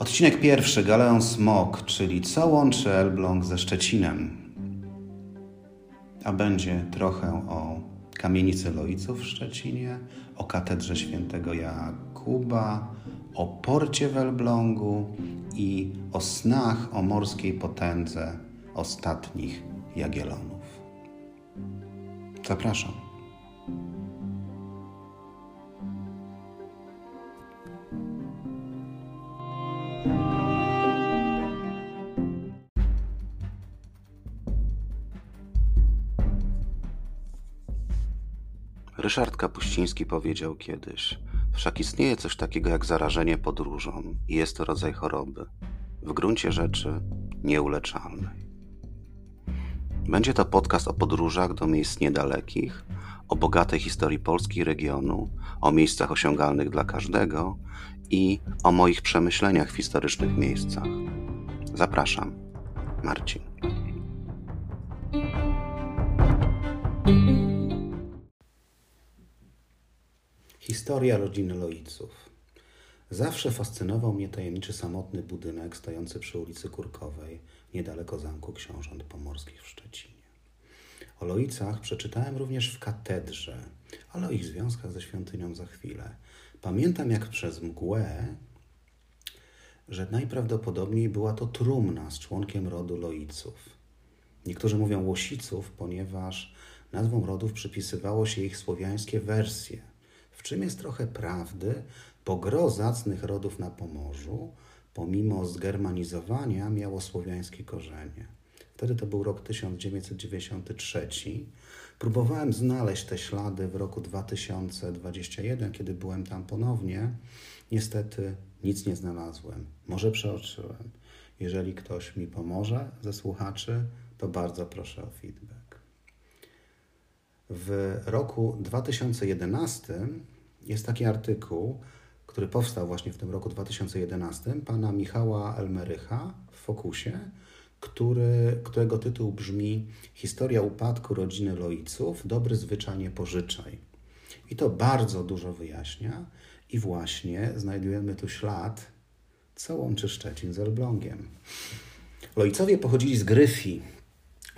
Odcinek pierwszy, Galeon Smok, czyli co łączy Elbląg ze Szczecinem. A będzie trochę o kamienicy Loiców w Szczecinie, o katedrze świętego Jakuba, o porcie w Elblągu i o snach o morskiej potędze ostatnich Jagiellonów. Zapraszam. Ryszard Kapuściński powiedział kiedyś: Wszak istnieje coś takiego jak zarażenie podróżą i jest to rodzaj choroby, w gruncie rzeczy nieuleczalnej. Będzie to podcast o podróżach do miejsc niedalekich, o bogatej historii Polski regionu, o miejscach osiągalnych dla każdego i o moich przemyśleniach w historycznych miejscach. Zapraszam, Marcin. Historia rodziny Loiców. Zawsze fascynował mnie tajemniczy samotny budynek stojący przy ulicy Kurkowej, niedaleko Zamku Książąt Pomorskich w Szczecinie. O Loicach przeczytałem również w katedrze, ale o ich związkach ze świątynią za chwilę. Pamiętam jak przez mgłę, że najprawdopodobniej była to trumna z członkiem rodu Loiców. Niektórzy mówią Łosiców, ponieważ nazwom rodów przypisywało się ich słowiańskie wersje – w czym jest trochę prawdy, bo gro zacnych rodów na Pomorzu, pomimo zgermanizowania, miało słowiańskie korzenie. Wtedy to był rok 1993. Próbowałem znaleźć te ślady w roku 2021, kiedy byłem tam ponownie. Niestety nic nie znalazłem. Może przeoczyłem. Jeżeli ktoś mi pomoże ze słuchaczy, to bardzo proszę o feedback. W roku 2011 jest taki artykuł, który powstał właśnie w tym roku 2011, pana Michała Elmerycha w Fokusie, który, którego tytuł brzmi Historia upadku rodziny Loiców, dobry zwyczaj nie pożyczaj. I to bardzo dużo wyjaśnia i właśnie znajdujemy tu ślad, co łączy Szczecin z Elblągiem. Loicowie pochodzili z Gryfii,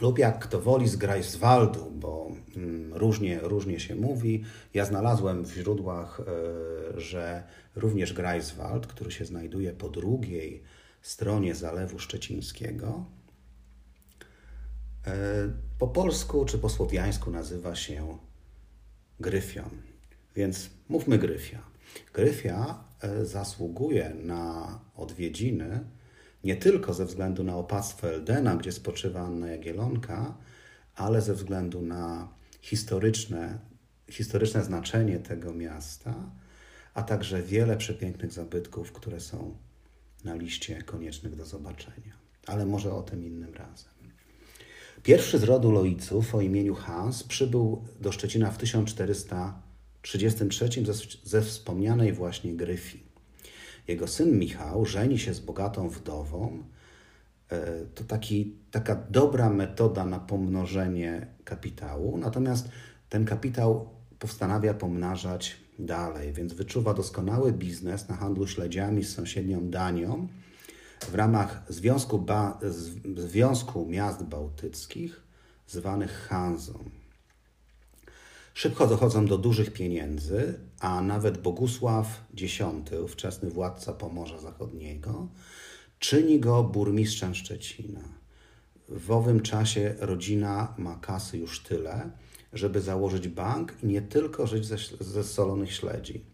lub jak kto woli z Greifswaldu, bo mm, różnie, różnie się mówi. Ja znalazłem w źródłach, e, że również Greifswald, który się znajduje po drugiej stronie Zalewu Szczecińskiego, e, po polsku czy po słowiańsku nazywa się Gryfion. Więc mówmy Gryfia. Gryfia e, zasługuje na odwiedziny nie tylko ze względu na opactwo Eldena, gdzie spoczywa Anna Jagielonka, ale ze względu na historyczne, historyczne znaczenie tego miasta, a także wiele przepięknych zabytków, które są na liście koniecznych do zobaczenia. Ale może o tym innym razem. Pierwszy z rodu Loiców o imieniu Hans przybył do Szczecina w 1433 ze, ze wspomnianej właśnie Gryfii. Jego syn Michał żeni się z bogatą wdową. E, to taki, taka dobra metoda na pomnożenie kapitału, natomiast ten kapitał postanawia pomnażać dalej, więc wyczuwa doskonały biznes na handlu śledziami z sąsiednią Danią w ramach Związku, ba Związku Miast Bałtyckich, zwanych Hanzą. Szybko dochodzą do dużych pieniędzy, a nawet Bogusław X, ówczesny władca Pomorza Zachodniego, czyni go burmistrzem Szczecina. W owym czasie rodzina ma kasy już tyle, żeby założyć bank i nie tylko żyć ze, ze solonych śledzi.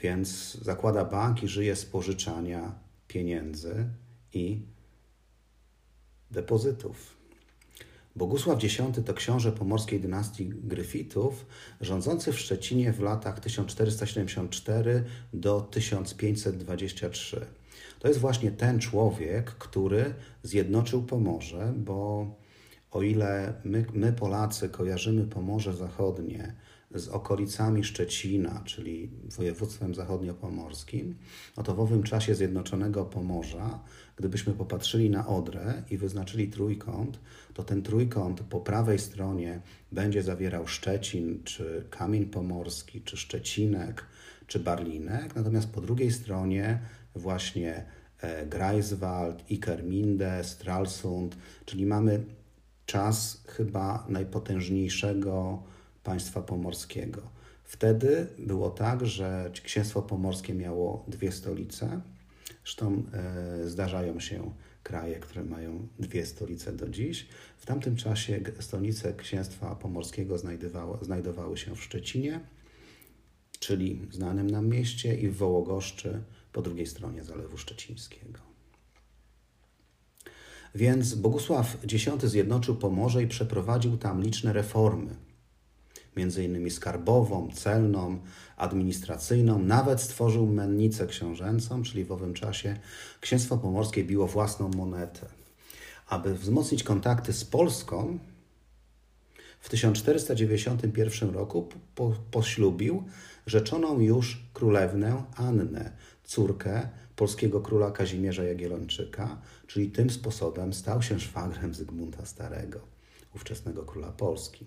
Więc zakłada bank i żyje z pożyczania pieniędzy i depozytów. Bogusław X to książę pomorskiej dynastii Gryfitów, rządzący w Szczecinie w latach 1474 do 1523. To jest właśnie ten człowiek, który zjednoczył Pomorze, bo o ile my, my Polacy kojarzymy Pomorze Zachodnie z okolicami Szczecina, czyli województwem zachodniopomorskim, no to w owym czasie Zjednoczonego Pomorza, gdybyśmy popatrzyli na Odrę i wyznaczyli trójkąt, to ten trójkąt po prawej stronie będzie zawierał Szczecin, czy Kamień Pomorski, czy Szczecinek, czy Barlinek, natomiast po drugiej stronie właśnie e, Greifswald, Ikerminde, Stralsund, czyli mamy czas chyba najpotężniejszego państwa pomorskiego. Wtedy było tak, że księstwo pomorskie miało dwie stolice. Zresztą e, zdarzają się kraje, które mają dwie stolice do dziś. W tamtym czasie stolice księstwa pomorskiego znajdowały, znajdowały się w Szczecinie, czyli znanym nam mieście, i w Wołogoszczy po drugiej stronie Zalewu Szczecińskiego. Więc Bogusław X zjednoczył Pomorze i przeprowadził tam liczne reformy między innymi skarbową, celną, administracyjną, nawet stworzył mennicę książęcą, czyli w owym czasie księstwo pomorskie biło własną monetę. Aby wzmocnić kontakty z Polską, w 1491 roku po, poślubił rzeczoną już królewnę Annę, córkę polskiego króla Kazimierza Jagiellończyka, czyli tym sposobem stał się szwagrem Zygmunta Starego, ówczesnego króla Polski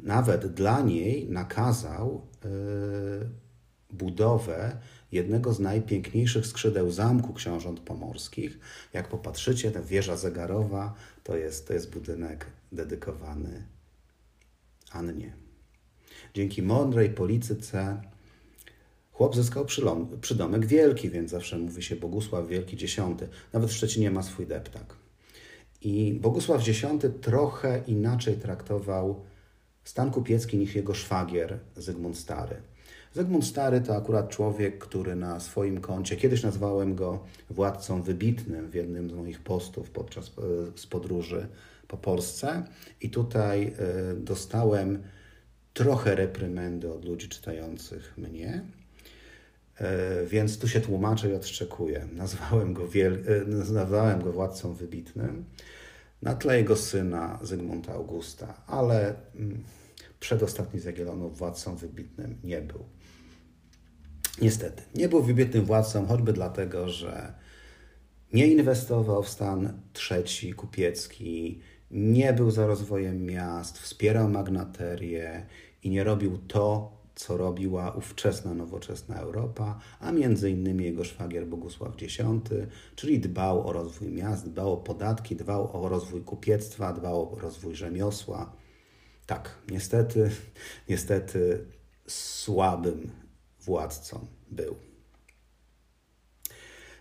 nawet dla niej nakazał e, budowę jednego z najpiękniejszych skrzydeł zamku książąt pomorskich. Jak popatrzycie, ta wieża zegarowa to jest, to jest budynek dedykowany Annie. Dzięki mądrej polityce chłop zyskał przydomek wielki, więc zawsze mówi się Bogusław Wielki Dziesiąty. Nawet w Szczecinie ma swój deptak. I Bogusław X trochę inaczej traktował Stan Kupiecki niż jego szwagier Zygmunt Stary. Zygmunt Stary to akurat człowiek, który na swoim koncie, kiedyś nazwałem go władcą wybitnym w jednym z moich postów podczas z podróży po Polsce i tutaj e, dostałem trochę reprymendy od ludzi czytających mnie, e, więc tu się tłumaczę i odszczekuję. Nazwałem go, wiel... E, nazwałem go władcą wybitnym na tle jego syna Zygmunta Augusta, ale mm, przedostatni z Jagiellonów władcą wybitnym nie był. Niestety, nie był wybitnym władcą, choćby dlatego, że nie inwestował w stan trzeci, kupiecki, nie był za rozwojem miast, wspierał magnaterię i nie robił to, co robiła ówczesna, nowoczesna Europa, a między innymi jego szwagier Bogusław X, czyli dbał o rozwój miast, dbał o podatki, dbał o rozwój kupiectwa, dbał o rozwój rzemiosła. Tak, niestety, niestety słabym władcą był.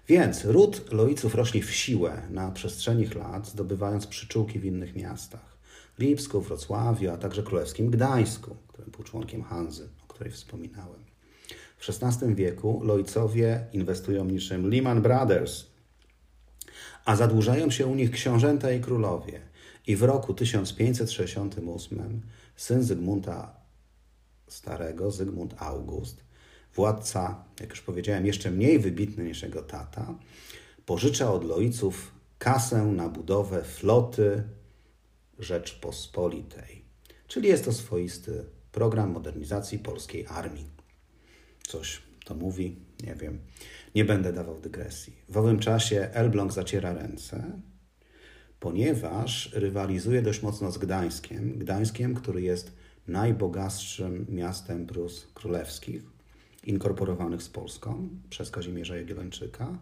Więc ród Loiców rośli w siłę na przestrzeni lat, zdobywając przyczółki w innych miastach. Lipsku, Wrocławiu, a także królewskim Gdańsku, którym był członkiem Hanzy której wspominałem. W XVI wieku Lojcowie inwestują niczym Lehman Brothers, a zadłużają się u nich książęta i królowie. I w roku 1568 syn Zygmunta Starego, Zygmunt August, władca, jak już powiedziałem, jeszcze mniej wybitny niż jego tata, pożycza od Lojców kasę na budowę floty Rzeczpospolitej. Czyli jest to swoisty program modernizacji polskiej armii. Coś to mówi, nie wiem. Nie będę dawał dygresji. W owym czasie Elbląg zaciera ręce, ponieważ rywalizuje dość mocno z Gdańskiem. Gdańskiem, który jest najbogatszym miastem Prus Królewskich, inkorporowanych z Polską przez Kazimierza Jagiellończyka.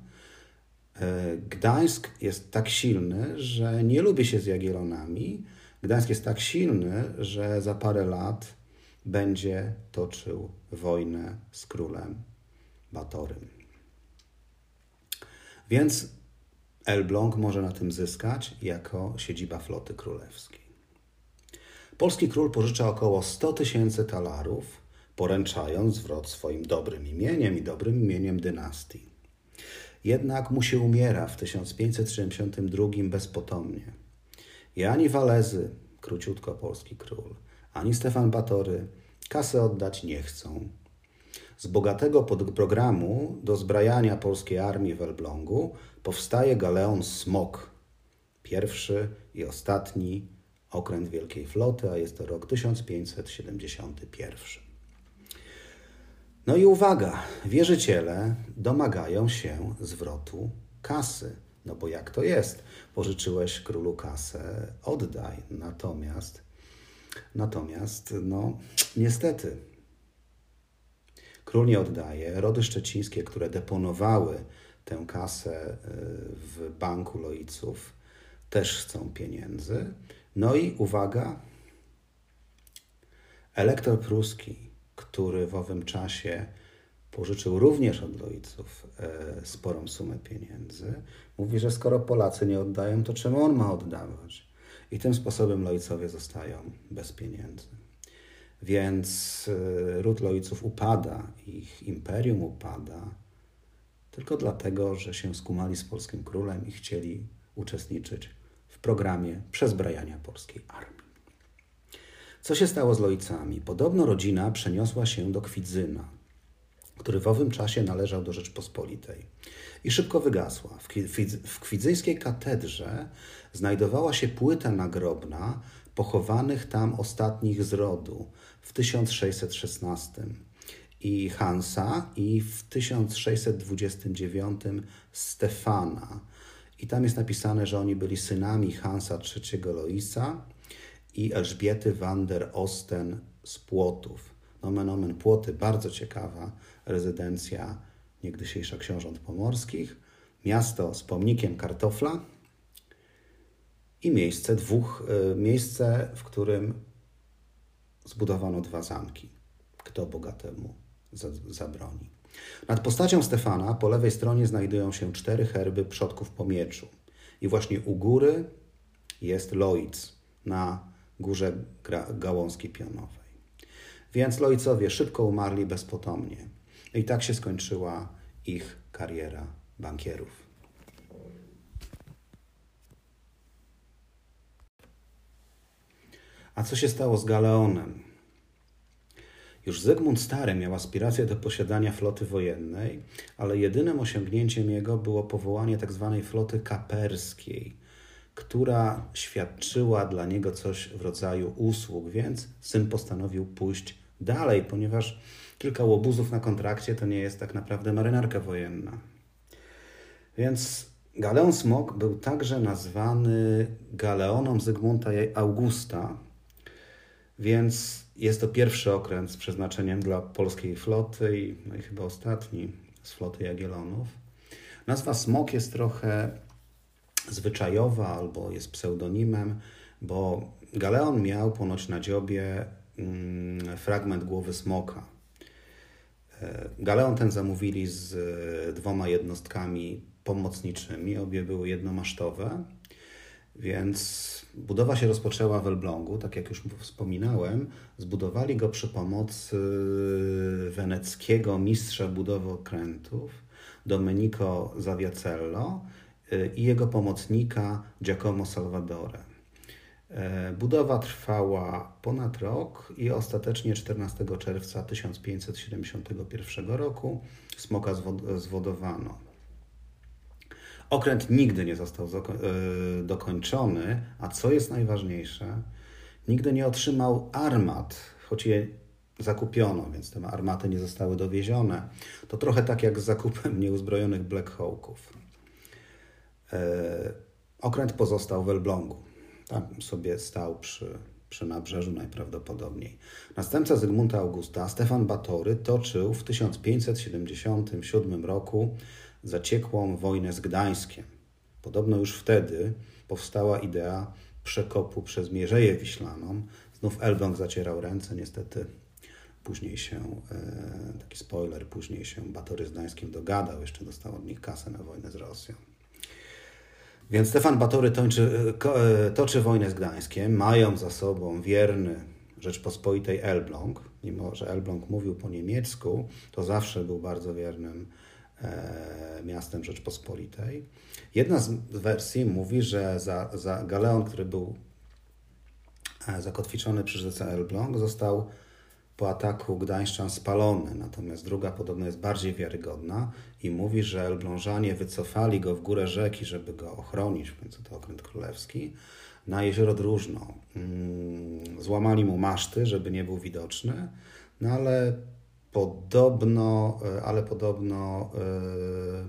E, Gdańsk jest tak silny, że nie lubi się z Jagiellonami. Gdańsk jest tak silny, że za parę lat będzie toczył wojnę z królem Batorym. Więc Elbląg może na tym zyskać jako siedziba floty królewskiej. Polski król pożycza około 100 tysięcy talarów, poręczając zwrot swoim dobrym imieniem i dobrym imieniem dynastii. Jednak mu się umiera w 1572 bezpotomnie. I ani Walezy, króciutko polski król, ani Stefan Batory kasę oddać nie chcą. Z bogatego podprogramu do zbrajania polskiej armii w Elblągu powstaje galeon Smok, pierwszy i ostatni okręt Wielkiej Floty, a jest to rok 1571. No i uwaga, wierzyciele domagają się zwrotu kasy. No bo jak to jest? Pożyczyłeś królu kasę, oddaj. Natomiast Natomiast, no, niestety, król nie oddaje. Rody szczecińskie, które deponowały tę kasę w banku Loiców też chcą pieniędzy. No i uwaga, elektor pruski, który w owym czasie pożyczył również od Loiców e, sporą sumę pieniędzy, mówi, że skoro Polacy nie oddają, to czemu on ma oddawać? I tym sposobem Loicowie zostają bez pieniędzy. Więc e, ród Loiców upada, ich imperium upada, tylko dlatego, że się skumali z polskim królem i chcieli uczestniczyć w programie przezbrajania polskiej armii. Co się stało z Lojcami? Podobno rodzina przeniosła się do Kwidzyna, który w owym czasie należał do Rzeczpospolitej i szybko wygasła. W kwidzyńskiej katedrze znajdowała się płyta nagrobna pochowanych tam ostatnich z rodu w 1616 i Hansa i w 1629 Stefana. I tam jest napisane, że oni byli synami Hansa III Loisa i Elżbiety van der Osten z Płotów. Nomen omen Płoty, bardzo ciekawa rezydencja niegdysiejsza książąt pomorskich, miasto z pomnikiem kartofla i miejsce, dwóch, e, miejsce, w którym zbudowano dwa zamki. Kto bogatemu zabroni. Nad postacią Stefana po lewej stronie znajdują się cztery herby przodków po mieczu. I właśnie u góry jest Loic na górze gałązki pionowej. Więc Loicowie szybko umarli bezpotomnie. I tak się skończyła ich kariera bankierów. A co się stało z Galeonem? Już Zygmunt Stary miał aspiracje do posiadania floty wojennej, ale jedynym osiągnięciem jego było powołanie tzw. Tak floty kaperskiej, która świadczyła dla niego coś w rodzaju usług, więc syn postanowił pójść dalej, ponieważ kilka łobuzów na kontrakcie to nie jest tak naprawdę marynarka wojenna. Więc Galeon Smok był także nazwany Galeoną Zygmunta Augusta, więc jest to pierwszy okręt z przeznaczeniem dla polskiej floty i, no i chyba ostatni z floty Jagiellonów. Nazwa Smok jest trochę zwyczajowa albo jest pseudonimem, bo Galeon miał ponoć na dziobie mm, fragment głowy smoka. E, Galeon ten zamówili z e, dwoma jednostkami pomocniczymi, obie były jednomasztowe, więc budowa się rozpoczęła w Elblągu, tak jak już wspominałem. Zbudowali go przy pomocy weneckiego mistrza budowy okrętów Domenico Zaviacello i jego pomocnika Giacomo Salvadore. E, budowa trwała ponad rok i ostatecznie 14 czerwca 1571 roku smoka zwodowano. Okręt nigdy nie został e, dokończony, a co jest najważniejsze, nigdy nie otrzymał armat, choć je zakupiono, więc te armaty nie zostały dowiezione. To trochę tak jak z zakupem nieuzbrojonych Black Hawków. E, okręt pozostał w Elblągu. Tam sobie stał przy, przy nabrzeżu najprawdopodobniej. Następca Zygmunta Augusta, Stefan Batory, toczył w 1577 roku zaciekłą wojnę z Gdańskiem. Podobno już wtedy powstała idea przekopu przez Mierzeję Wiślaną. Znów Elbląg zacierał ręce, niestety później się, e, taki spoiler, później się Batory z Gdańskim dogadał, jeszcze dostał od nich kasę na wojnę z Rosją. Więc Stefan Batory toczy, e, toczy wojnę z Gdańskiem, mają za sobą wierny Rzeczpospolitej Elbląg, mimo że Elbląg mówił po niemiecku, to zawsze był bardzo wiernym E, miastem Rzeczpospolitej. Jedna z wersji mówi, że za, za Galeon, który był e, zakotwiczony przy rzece Elbląg, został po ataku Gdańszczan spalony. Natomiast druga podobno jest bardziej wiarygodna i mówi, że Elblążanie wycofali go w górę rzeki, żeby go ochronić, w końcu to okręt królewski, na jezioro Dróżno. Mm, złamali mu maszty, żeby nie był widoczny, no ale Podobno, e, ale podobno e,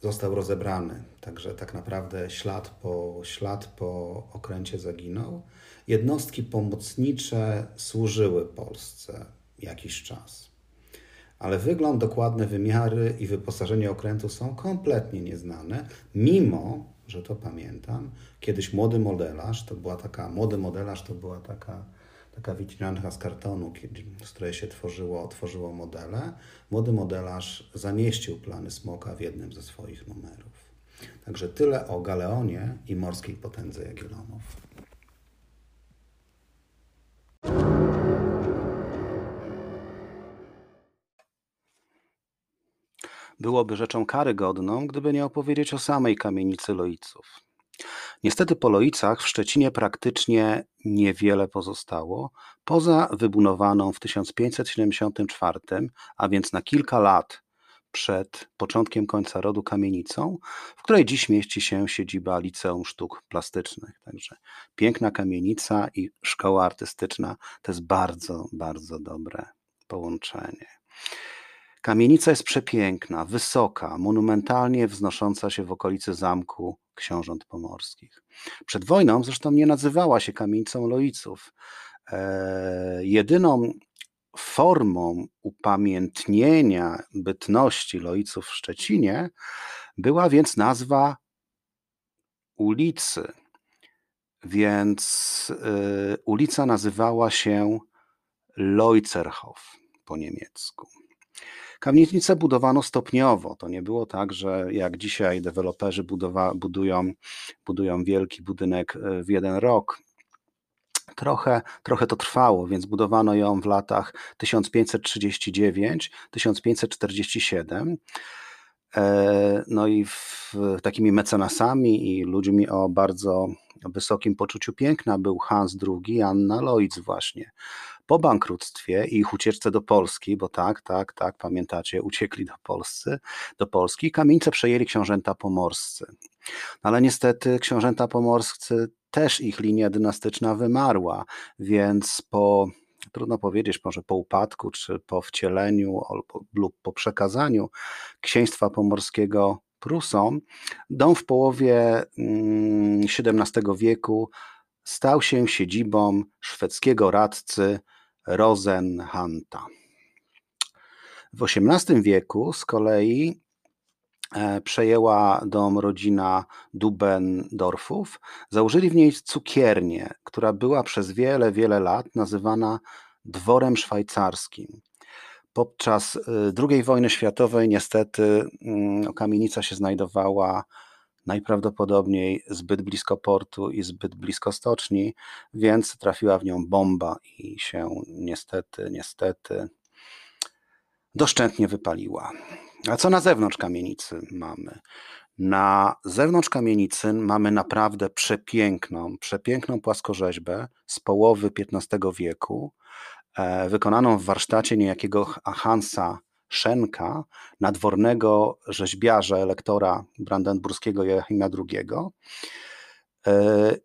został rozebrany. Także tak naprawdę ślad po, ślad po okręcie zaginął. Jednostki pomocnicze służyły Polsce jakiś czas. ale wygląd, dokładne wymiary i wyposażenie okrętu są kompletnie nieznane, mimo, że to pamiętam, kiedyś młody modelarz, to była taka, młody modelarz to była taka taka wycinanka z kartonu, z której się tworzyło, tworzyło modele. Młody modelarz zamieścił plany Smoka w jednym ze swoich numerów. Także tyle o Galeonie i morskiej potędze Jagiellonów. Byłoby rzeczą karygodną, gdyby nie opowiedzieć o samej kamienicy Loiców. Niestety po Loicach w Szczecinie praktycznie niewiele pozostało, poza wybudowaną w 1574, a więc na kilka lat przed początkiem końca rodu kamienicą, w której dziś mieści się siedziba Liceum Sztuk Plastycznych. Także piękna kamienica i szkoła artystyczna to jest bardzo, bardzo dobre połączenie. Kamienica jest przepiękna, wysoka, monumentalnie wznosząca się w okolicy zamku książąt pomorskich. Przed wojną zresztą nie nazywała się kamienicą Loiców. E, jedyną formą upamiętnienia bytności Loiców w Szczecinie była więc nazwa ulicy. Więc e, ulica nazywała się Leutzerhof po niemiecku. Kamienicę budowano stopniowo. To nie było tak, że jak dzisiaj deweloperzy budowa, budują, budują wielki budynek e, w jeden rok. Trochę, trochę to trwało, więc budowano ją w latach 1539-1547. E, no i w, takimi mecenasami i ludźmi o bardzo wysokim poczuciu piękna był Hans II, Anna Loitz właśnie. Po bankructwie i ich ucieczce do Polski, bo tak, tak, tak, pamiętacie, uciekli do Polscy, do Polski, kamienicę przejęli książęta pomorscy. Ale niestety książęta pomorscy też ich linia dynastyczna wymarła, więc po trudno powiedzieć, może po upadku, czy po wcieleniu lub po przekazaniu księstwa pomorskiego Prusom, dom w połowie XVII mm, wieku stał się siedzibą szwedzkiego radcy Rosenhanta. W XVIII wieku z kolei e, przejęła dom rodzina Dubendorfów. Założyli w niej cukiernię, która była przez wiele, wiele lat nazywana dworem szwajcarskim. Podczas e, II wojny światowej niestety mm, kamienica się znajdowała najprawdopodobniej zbyt blisko portu i zbyt blisko stoczni, więc trafiła w nią bomba i się niestety, niestety doszczętnie wypaliła. A co na zewnątrz kamienicy mamy? Na zewnątrz kamienicy mamy naprawdę przepiękną, przepiękną płaskorzeźbę z połowy XV wieku, e, wykonaną w warsztacie niejakiego Hansa Szenka, nadwornego rzeźbiarza, elektora brandenburskiego Joachima II. E,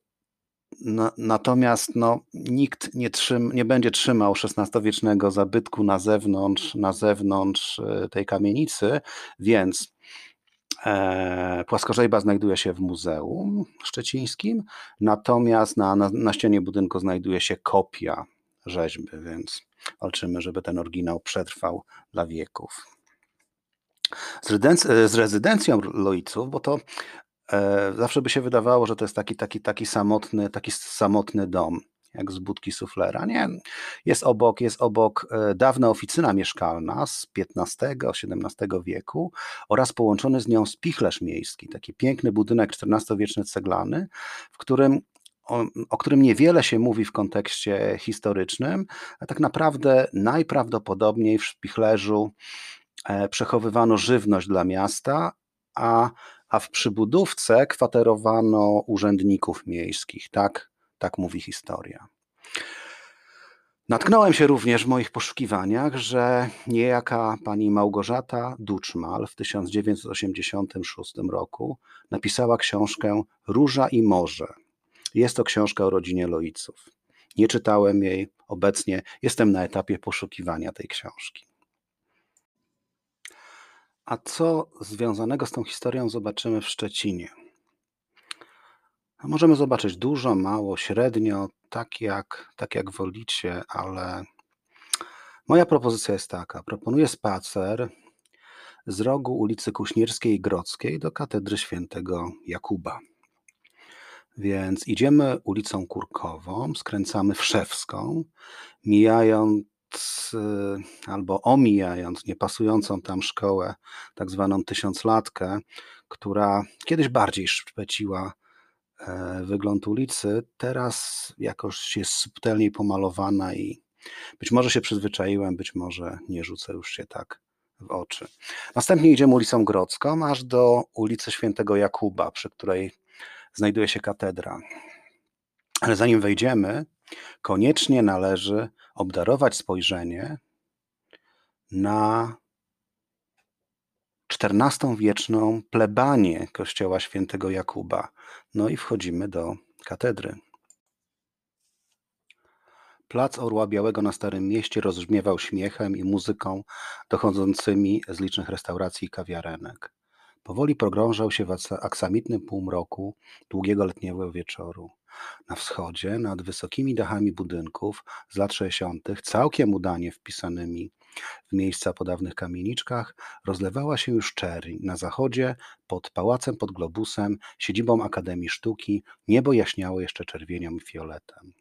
natomiast no, nikt nie, trzym, nie będzie trzymał XVI-wiecznego zabytku na zewnątrz, na zewnątrz e, tej kamienicy, więc e, płaskorzeźba znajduje się w Muzeum Szczecińskim, natomiast na, na, na ścianie budynku znajduje się kopia rzeźby, więc walczymy, żeby ten oryginał przetrwał dla wieków. Z, rezydenc- z rezydencją Loiców, bo to e, zawsze by się wydawało, że to jest taki, taki, taki, samotny, taki samotny dom, jak z budki suflera. Nie, jest obok, jest obok e, dawna oficyna mieszkalna z XV-XVII wieku oraz połączony z nią spichlerz miejski, taki piękny budynek XIV-wieczny ceglany, w którym o, o, którym niewiele się mówi w kontekście historycznym, a tak naprawdę najprawdopodobniej w Szpichlerzu e, przechowywano żywność dla miasta, a, a w przybudówce kwaterowano urzędników miejskich. Tak, tak mówi historia. Natknąłem się również w moich poszukiwaniach, że niejaka pani Małgorzata Duczmal w 1986 roku napisała książkę Róża i Morze jest to książka o rodzinie Loiców. Nie czytałem jej obecnie, jestem na etapie poszukiwania tej książki. A co związanego z tą historią zobaczymy w Szczecinie? No, możemy zobaczyć dużo, mało, średnio, tak jak, tak jak wolicie, ale Moja propozycja jest taka. Proponuję spacer z rogu ulicy Kuśnierskiej i Grodzkiej do katedry świętego Jakuba. Więc idziemy ulicą Kurkową, skręcamy Wszewską, mijając y, albo omijając niepasującą tam szkołę, tak zwaną tysiąclatkę, która kiedyś bardziej szpeciła e, wygląd ulicy, teraz jakoś jest subtelniej pomalowana i być może się przyzwyczaiłem, być może nie rzucę już się tak w oczy. Następnie idziemy ulicą Grodzką, aż do ulicy Świętego Jakuba, przy której znajduje się katedra. Ale zanim wejdziemy, koniecznie należy obdarować spojrzenie na XIV-wieczną plebanię kościoła świętego Jakuba. No i wchodzimy do katedry. Plac Orła Białego na Starym Mieście rozbrzmiewał śmiechem i muzyką dochodzącymi z licznych restauracji i kawiarenek. Powoli pogrążał się w aksamitnym półmroku długiego letniego wieczoru. Na wschodzie, nad wysokimi dachami budynków z lat 60., całkiem udanie wpisanymi w miejsca po dawnych kamieniczkach, rozlewała się już czerń. Na zachodzie, pod pałacem pod globusem, siedzibą Akademii Sztuki, niebo jaśniało jeszcze czerwienią i fioletem.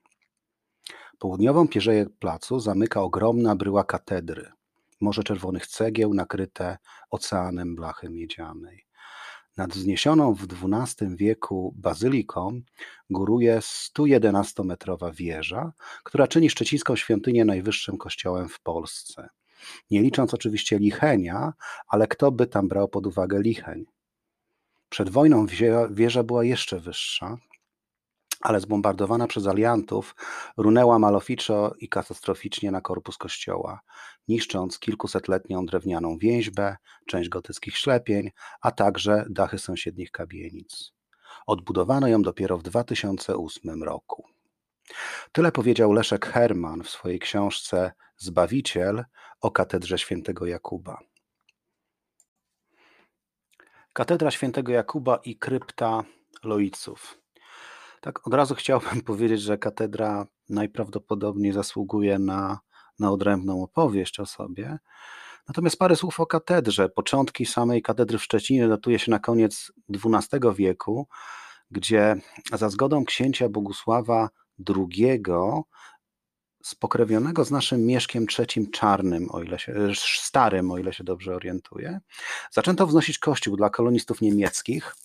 Południową pierzeję placu zamyka ogromna bryła katedry, morze czerwonych cegieł nakryte oceanem blachy miedzianej. Nad wzniesioną w XII wieku bazyliką góruje 111-metrowa wieża, która czyni szczecińską świątynię najwyższym kościołem w Polsce. Nie licząc oczywiście Lichenia, ale kto by tam brał pod uwagę Licheń? Przed wojną wieża była jeszcze wyższa, ale zbombardowana przez aliantów, runęła maloficzo i katastroficznie na korpus kościoła, niszcząc kilkusetletnią drewnianą więźbę, część gotyckich ślepień, a także dachy sąsiednich kamienic. Odbudowano ją dopiero w 2008 roku. Tyle powiedział Leszek Herman w swojej książce Zbawiciel o katedrze świętego Jakuba. Katedra świętego Jakuba i krypta Loiców. Tak od razu chciałbym powiedzieć, że katedra najprawdopodobniej zasługuje na, na odrębną opowieść o sobie. Natomiast parę słów o katedrze. Początki samej katedry w Szczecinie datuje się na koniec XII wieku, gdzie za zgodą księcia Bogusława II spokrewnionego z naszym Mieszkiem III Czarnym, o ile się, starym, o ile się dobrze orientuję, zaczęto wznosić kościół dla kolonistów niemieckich,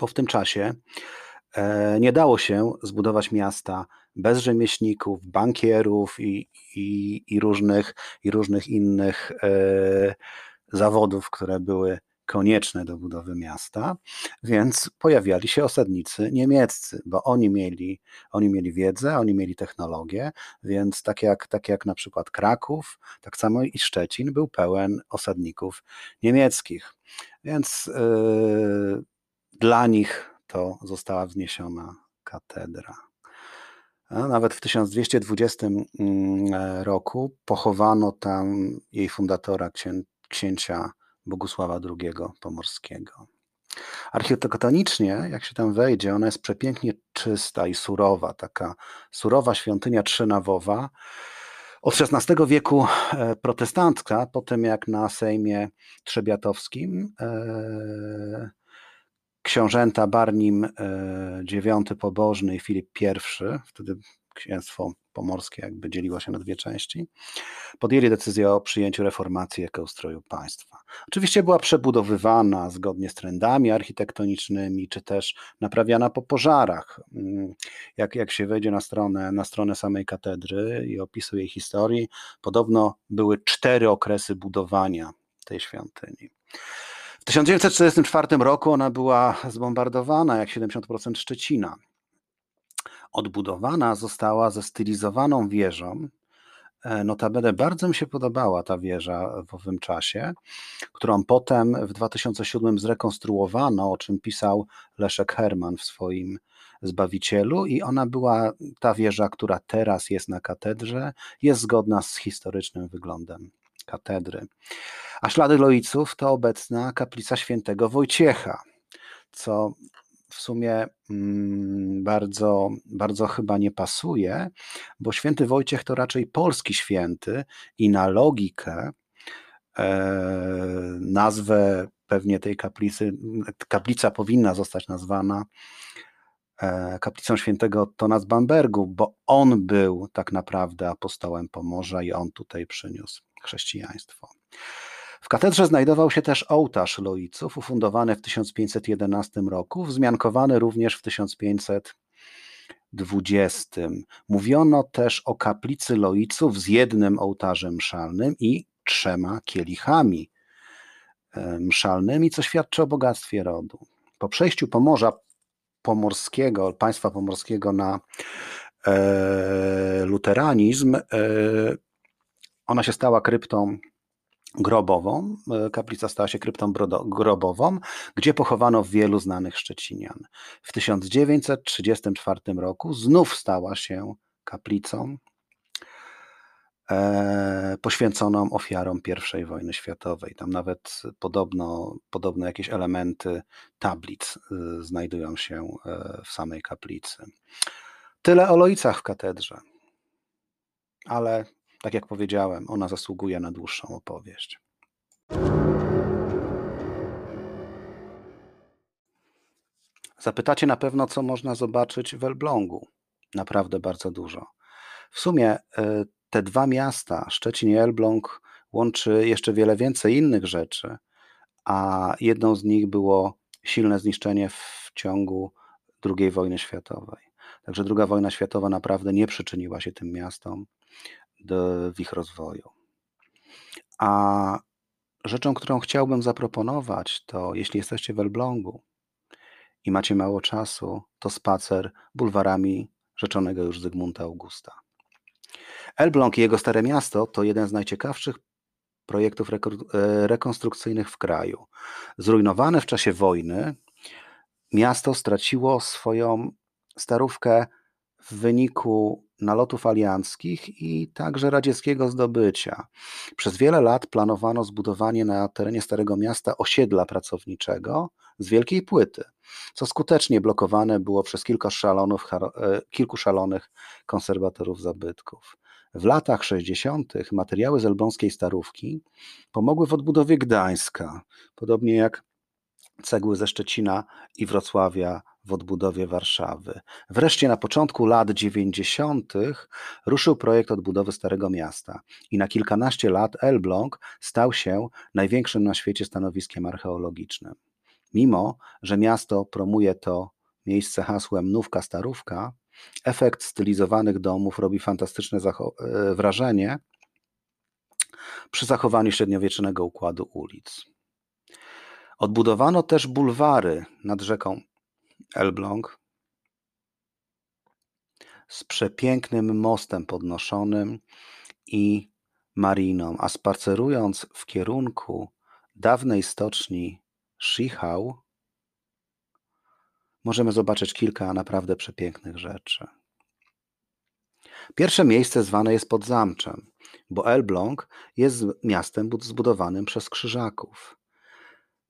bo w tym czasie E, nie dało się zbudować miasta bez rzemieślników, bankierów i, i, i różnych, i różnych innych e, zawodów, które były konieczne do budowy miasta, więc pojawiali się osadnicy niemieccy, bo oni mieli, oni mieli wiedzę, oni mieli technologię, więc tak jak, tak jak na przykład Kraków, tak samo i Szczecin był pełen osadników niemieckich. Więc yy, dla nich to została wzniesiona katedra. Nawet w 1220 mm, e, roku pochowano tam jej fundatora, księ, księcia Bogusława II Pomorskiego. Architektonicznie, jak się tam wejdzie, ona jest przepięknie czysta i surowa, taka surowa świątynia trzynawowa. Od XVI wieku e, protestancka, po tym jak na Sejmie Trzebiatowskim e, książęta Barnim IX e, pobożny i Filip I, wtedy księstwo pomorskie jakby dzieliło się na dwie części, podjęli decyzję o przyjęciu reformacji jako ustroju państwa. Oczywiście była przebudowywana zgodnie z trendami architektonicznymi, czy też naprawiana po pożarach. Mm, jak, jak się wejdzie na stronę, na stronę samej katedry i opisuje jej historii, podobno były cztery okresy budowania tej świątyni. W 1944 roku ona była zbombardowana jak 70% Szczecina. Odbudowana została ze stylizowaną wieżą. E, notabene bardzo mi się podobała ta wieża w owym czasie, którą potem w 2007 zrekonstruowano, o czym pisał Leszek Herman w swoim Zbawicielu i ona była, ta wieża, która teraz jest na katedrze, jest zgodna z historycznym wyglądem katedry. A ślady Loiców to obecna kaplica świętego Wojciecha, co w sumie mm, bardzo, bardzo chyba nie pasuje, bo święty Wojciech to raczej polski święty i na logikę e, nazwę pewnie tej kaplicy, kaplica powinna zostać nazwana e, kaplicą świętego Tona z Bambergu, bo on był tak naprawdę apostołem Pomorza i on tutaj przyniósł chrześcijaństwo. W katedrze znajdował się też ołtarz Loiców, ufundowany w 1511 roku, wzmiankowany również w 1520. Mówiono też o kaplicy Loiców z jednym ołtarzem mszalnym i trzema kielichami mszalnymi, co świadczy o bogactwie rodu. Po przejściu Pomorza pomorskiego, państwa pomorskiego na e, luteranizm, e, ona się stała kryptą grobową. E, kaplica stała się kryptą grobową, gdzie pochowano wielu znanych Szczecinian. W 1934 roku znów stała się kaplicą e, poświęconą ofiarom I wojny światowej. Tam nawet podobno, podobno jakieś elementy tablic e, znajdują się w samej kaplicy. Tyle o Lojicach w katedrze. Ale tak jak powiedziałem, ona zasługuje na dłuższą opowieść. Zapytacie na pewno, co można zobaczyć w Elblągu. Naprawdę bardzo dużo. W sumie e, te dwa miasta, Szczecin i Elbląg, łączy jeszcze wiele więcej innych rzeczy, a jedną z nich było silne zniszczenie w ciągu II wojny światowej. Także II wojna światowa naprawdę nie przyczyniła się tym miastom do, w ich rozwoju. A rzeczą, którą chciałbym zaproponować, to jeśli jesteście w Elblągu i macie mało czasu, to spacer bulwarami rzeczonego już Zygmunta Augusta. Elbląg i jego Stare Miasto to jeden z najciekawszych projektów e, rekonstrukcyjnych w kraju. Zrujnowane w czasie wojny, miasto straciło swoją starówkę w wyniku nalotów alianckich i także radzieckiego zdobycia. Przez wiele lat planowano zbudowanie na terenie Starego Miasta osiedla pracowniczego z wielkiej płyty, co skutecznie blokowane było przez szalonych, e, kilku szalonych konserwatorów zabytków. W latach 60. materiały z elbląskiej Starówki pomogły w odbudowie Gdańska, podobnie jak cegły ze Szczecina i Wrocławia w odbudowie Warszawy. Wreszcie na początku lat 90. ruszył projekt odbudowy Starego Miasta i na kilkanaście lat Elbląg stał się największym na świecie stanowiskiem archeologicznym. Mimo, że miasto promuje to miejsce hasłem Nówka Starówka, efekt stylizowanych domów robi fantastyczne e, wrażenie przy zachowaniu średniowiecznego układu ulic. Odbudowano też bulwary nad rzeką Elbląg z przepięknym mostem podnoszonym i mariną, a spacerując w kierunku dawnej stoczni Schichau, możemy zobaczyć kilka naprawdę przepięknych rzeczy. Pierwsze miejsce zwane jest Podzamczem, bo Elbląg jest miastem zbudowanym przez krzyżaków.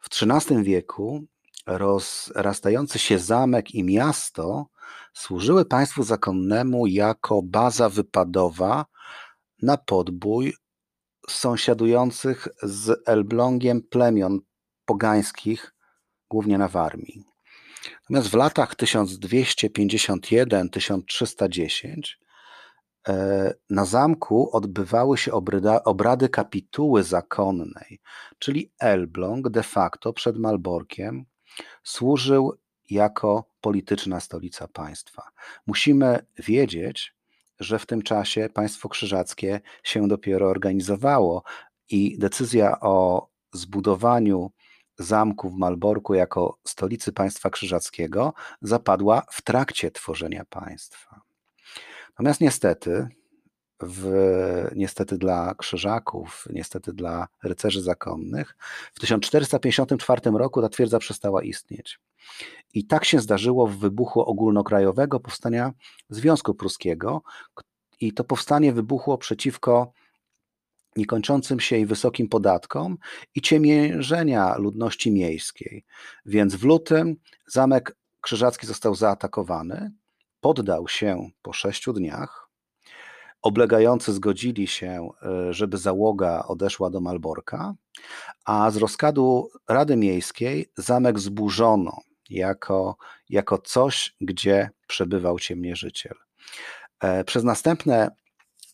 W XIII wieku rozrastający się zamek i miasto służyły państwu zakonnemu jako baza wypadowa na podbój sąsiadujących z Elblągiem plemion pogańskich, głównie na Warmii. Natomiast w latach 1251-1310 e, na zamku odbywały się obrady, obrady kapituły zakonnej, czyli Elbląg de facto przed Malborkiem służył jako polityczna stolica państwa. Musimy wiedzieć, że w tym czasie państwo krzyżackie się dopiero organizowało i decyzja o zbudowaniu zamku w Malborku jako stolicy państwa krzyżackiego zapadła w trakcie tworzenia państwa. Natomiast niestety w, niestety dla krzyżaków, niestety dla rycerzy zakonnych, w 1454 roku ta twierdza przestała istnieć. I tak się zdarzyło w wybuchu ogólnokrajowego powstania Związku Pruskiego. I to powstanie wybuchło przeciwko niekończącym się i wysokim podatkom i ciemiężenia ludności miejskiej. Więc w lutym zamek Krzyżacki został zaatakowany, poddał się po sześciu dniach. Oblegający zgodzili się, e, żeby załoga odeszła do Malborka, a z rozkładu Rady Miejskiej zamek zburzono jako, jako coś, gdzie przebywał ciemnierzyciel. E, przez następne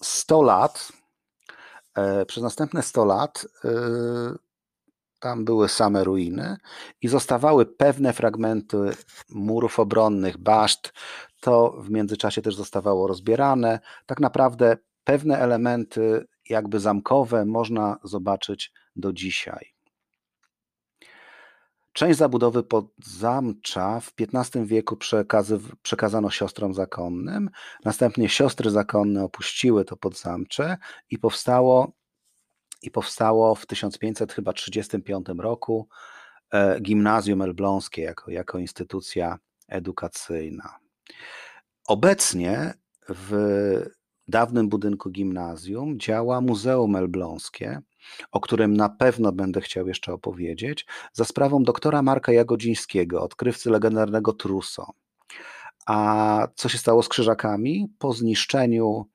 100 lat, e, przez następne 100 lat tam były same ruiny i zostawały pewne fragmenty murów obronnych, baszt. To w międzyczasie też zostawało rozbierane. Tak naprawdę pewne elementy, jakby zamkowe, można zobaczyć do dzisiaj. Część zabudowy podzamcza w XV wieku przekazano siostrom zakonnym. Następnie siostry zakonne opuściły to podzamcze i powstało i powstało w 1535 roku e, Gimnazjum Elbląskie jako, jako instytucja edukacyjna. Obecnie w dawnym budynku gimnazjum działa Muzeum Elbląskie, o którym na pewno będę chciał jeszcze opowiedzieć, za sprawą doktora Marka Jagodzińskiego, odkrywcy legendarnego Truso. A co się stało z krzyżakami? Po zniszczeniu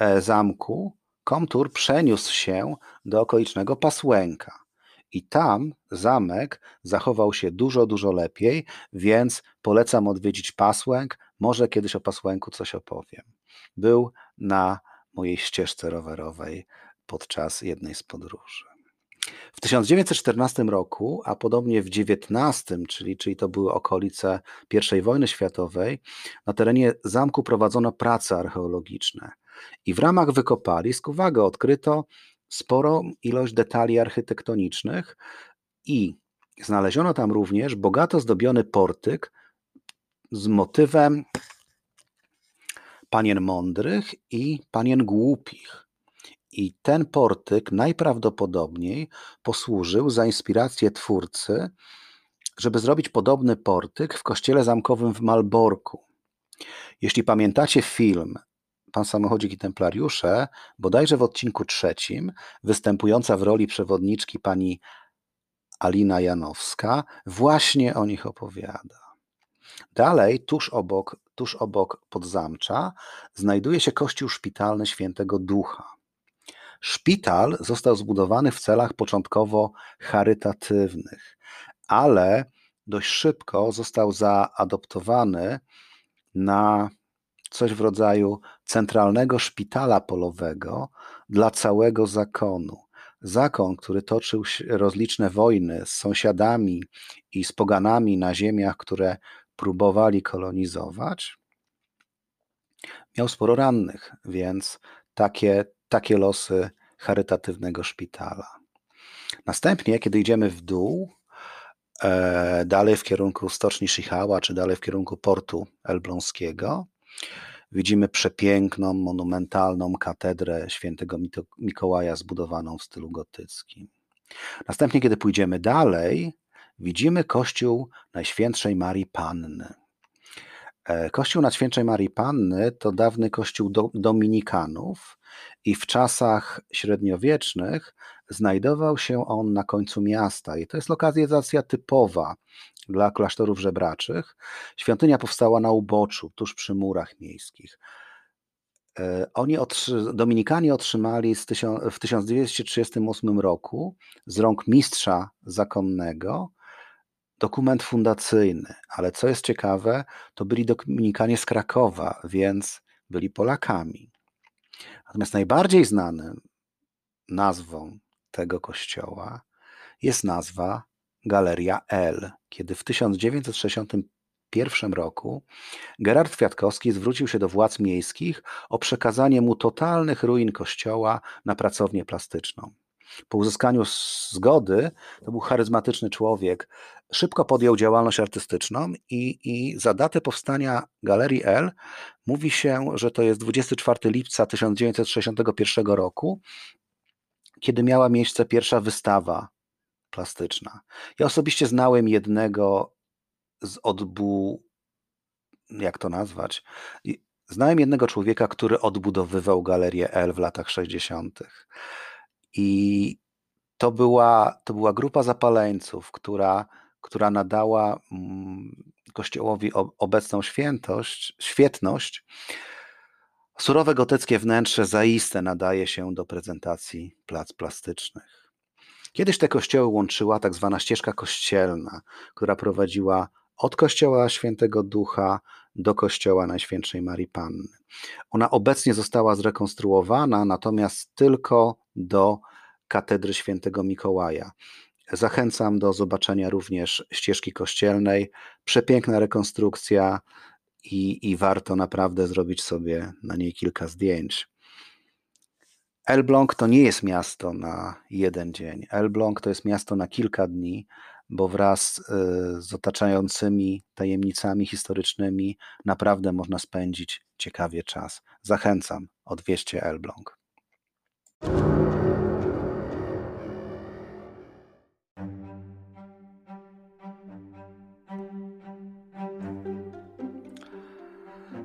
e, zamku Komtur przeniósł się do okolicznego Pasłęka. I tam zamek zachował się dużo, dużo lepiej, więc polecam odwiedzić Pasłęk. Może kiedyś o Pasłęku coś opowiem. Był na mojej ścieżce rowerowej podczas jednej z podróży. W 1914 roku, a podobnie w XIX, czyli, czyli to były okolice I wojny światowej, na terenie zamku prowadzono prace archeologiczne. I w ramach wykopalisk, uwaga, odkryto sporą ilość detali architektonicznych i znaleziono tam również bogato zdobiony portyk z motywem panien mądrych i panien głupich. I ten portyk najprawdopodobniej posłużył za inspirację twórcy, żeby zrobić podobny portyk w kościele zamkowym w Malborku. Jeśli pamiętacie film Pan Samochodzik i Templariusze, bodajże w odcinku trzecim, występująca w roli przewodniczki pani Alina Janowska, właśnie o nich opowiada. Dalej, tuż obok, tuż obok podzamcza, znajduje się kościół szpitalny Świętego Ducha. Szpital został zbudowany w celach początkowo charytatywnych, ale dość szybko został zaadoptowany na coś w rodzaju centralnego szpitala polowego dla całego zakonu. Zakon, który toczył rozliczne wojny z sąsiadami i z poganami na ziemiach, które próbowali kolonizować, miał sporo rannych, więc takie, takie losy charytatywnego szpitala. Następnie, kiedy idziemy w dół, e, dalej w kierunku stoczni Chichała, czy dalej w kierunku portu elbląskiego, Widzimy przepiękną, monumentalną katedrę świętego Mikołaja zbudowaną w stylu gotyckim. Następnie, kiedy pójdziemy dalej, widzimy kościół Najświętszej Marii Panny. E, kościół Najświętszej Marii Panny to dawny kościół do, dominikanów i w czasach średniowiecznych znajdował się on na końcu miasta i to jest lokalizacja typowa dla klasztorów żebraczych. Świątynia powstała na uboczu, tuż przy murach miejskich. E, oni Dominikanie otrzymali w 1238 roku z rąk mistrza zakonnego dokument fundacyjny, ale co jest ciekawe, to byli Dominikanie z Krakowa, więc byli Polakami. Natomiast najbardziej znanym nazwą tego kościoła jest nazwa Galeria L, kiedy w 1961 roku Gerard Kwiatkowski zwrócił się do władz miejskich o przekazanie mu totalnych ruin kościoła na pracownię plastyczną. Po uzyskaniu zgody, to był charyzmatyczny człowiek, szybko podjął działalność artystyczną i, i za datę powstania Galerii L mówi się, że to jest 24 lipca 1961 roku, kiedy miała miejsce pierwsza wystawa plastyczna. Ja osobiście znałem jednego z odbu... jak to nazwać? Znałem jednego człowieka, który odbudowywał galerię L w latach 60. I to była, to była grupa zapaleńców, która, która nadała mm, Kościołowi obecną świętość, świetność, surowe gotyckie wnętrze zaiste nadaje się do prezentacji plac plastycznych. Kiedyś te kościoły łączyła tak zwana ścieżka kościelna, która prowadziła od kościoła Świętego Ducha do kościoła Najświętszej Marii Panny. Ona obecnie została zrekonstruowana, natomiast tylko do katedry Świętego Mikołaja. Zachęcam do zobaczenia również ścieżki kościelnej. Przepiękna rekonstrukcja i, i warto naprawdę zrobić sobie na niej kilka zdjęć. Elbląg to nie jest miasto na jeden dzień. Elbląg to jest miasto na kilka dni, bo wraz y, z otaczającymi tajemnicami historycznymi naprawdę można spędzić ciekawie czas. Zachęcam, odwieźcie Elbląg.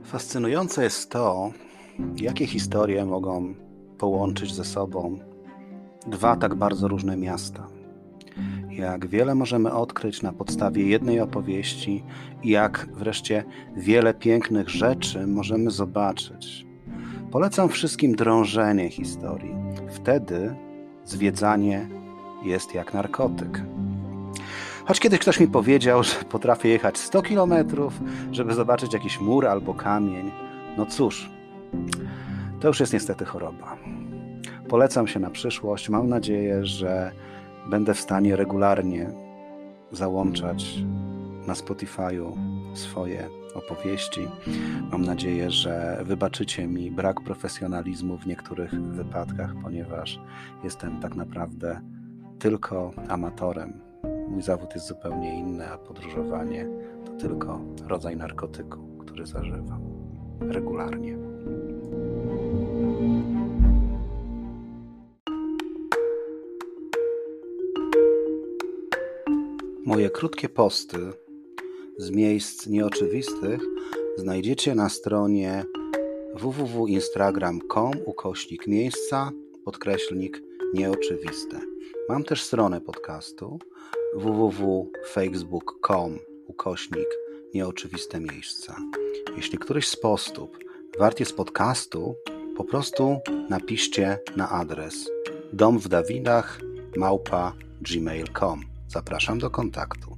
Fascynujące jest to, jakie historie mogą połączyć ze sobą dwa tak bardzo różne miasta. Jak wiele możemy odkryć na podstawie jednej opowieści, i jak wreszcie wiele pięknych rzeczy możemy zobaczyć. Polecam wszystkim drążenie historii. Wtedy zwiedzanie jest jak narkotyk. Choć kiedyś ktoś mi powiedział, że potrafię jechać 100 kilometrów, żeby zobaczyć jakiś mur albo kamień. No cóż, to już jest niestety choroba. Polecam się na przyszłość. Mam nadzieję, że będę w stanie regularnie załączać na Spotify'u swoje opowieści. Mam nadzieję, że wybaczycie mi brak profesjonalizmu w niektórych wypadkach, ponieważ jestem tak naprawdę tylko amatorem Mój zawód jest zupełnie inny, a podróżowanie to tylko rodzaj narkotyku, który zażywam regularnie. Moje krótkie posty z miejsc nieoczywistych znajdziecie na stronie www.instagram.com ukośnik miejsca podkreślnik nieoczywiste. Mam też stronę podcastu www.facebook.com ukośnik nieoczywiste miejsca. Jeśli któryś z postów wart jest podcastu, po prostu napiszcie na adres dom w małpa gmail.com. Zapraszam do kontaktu.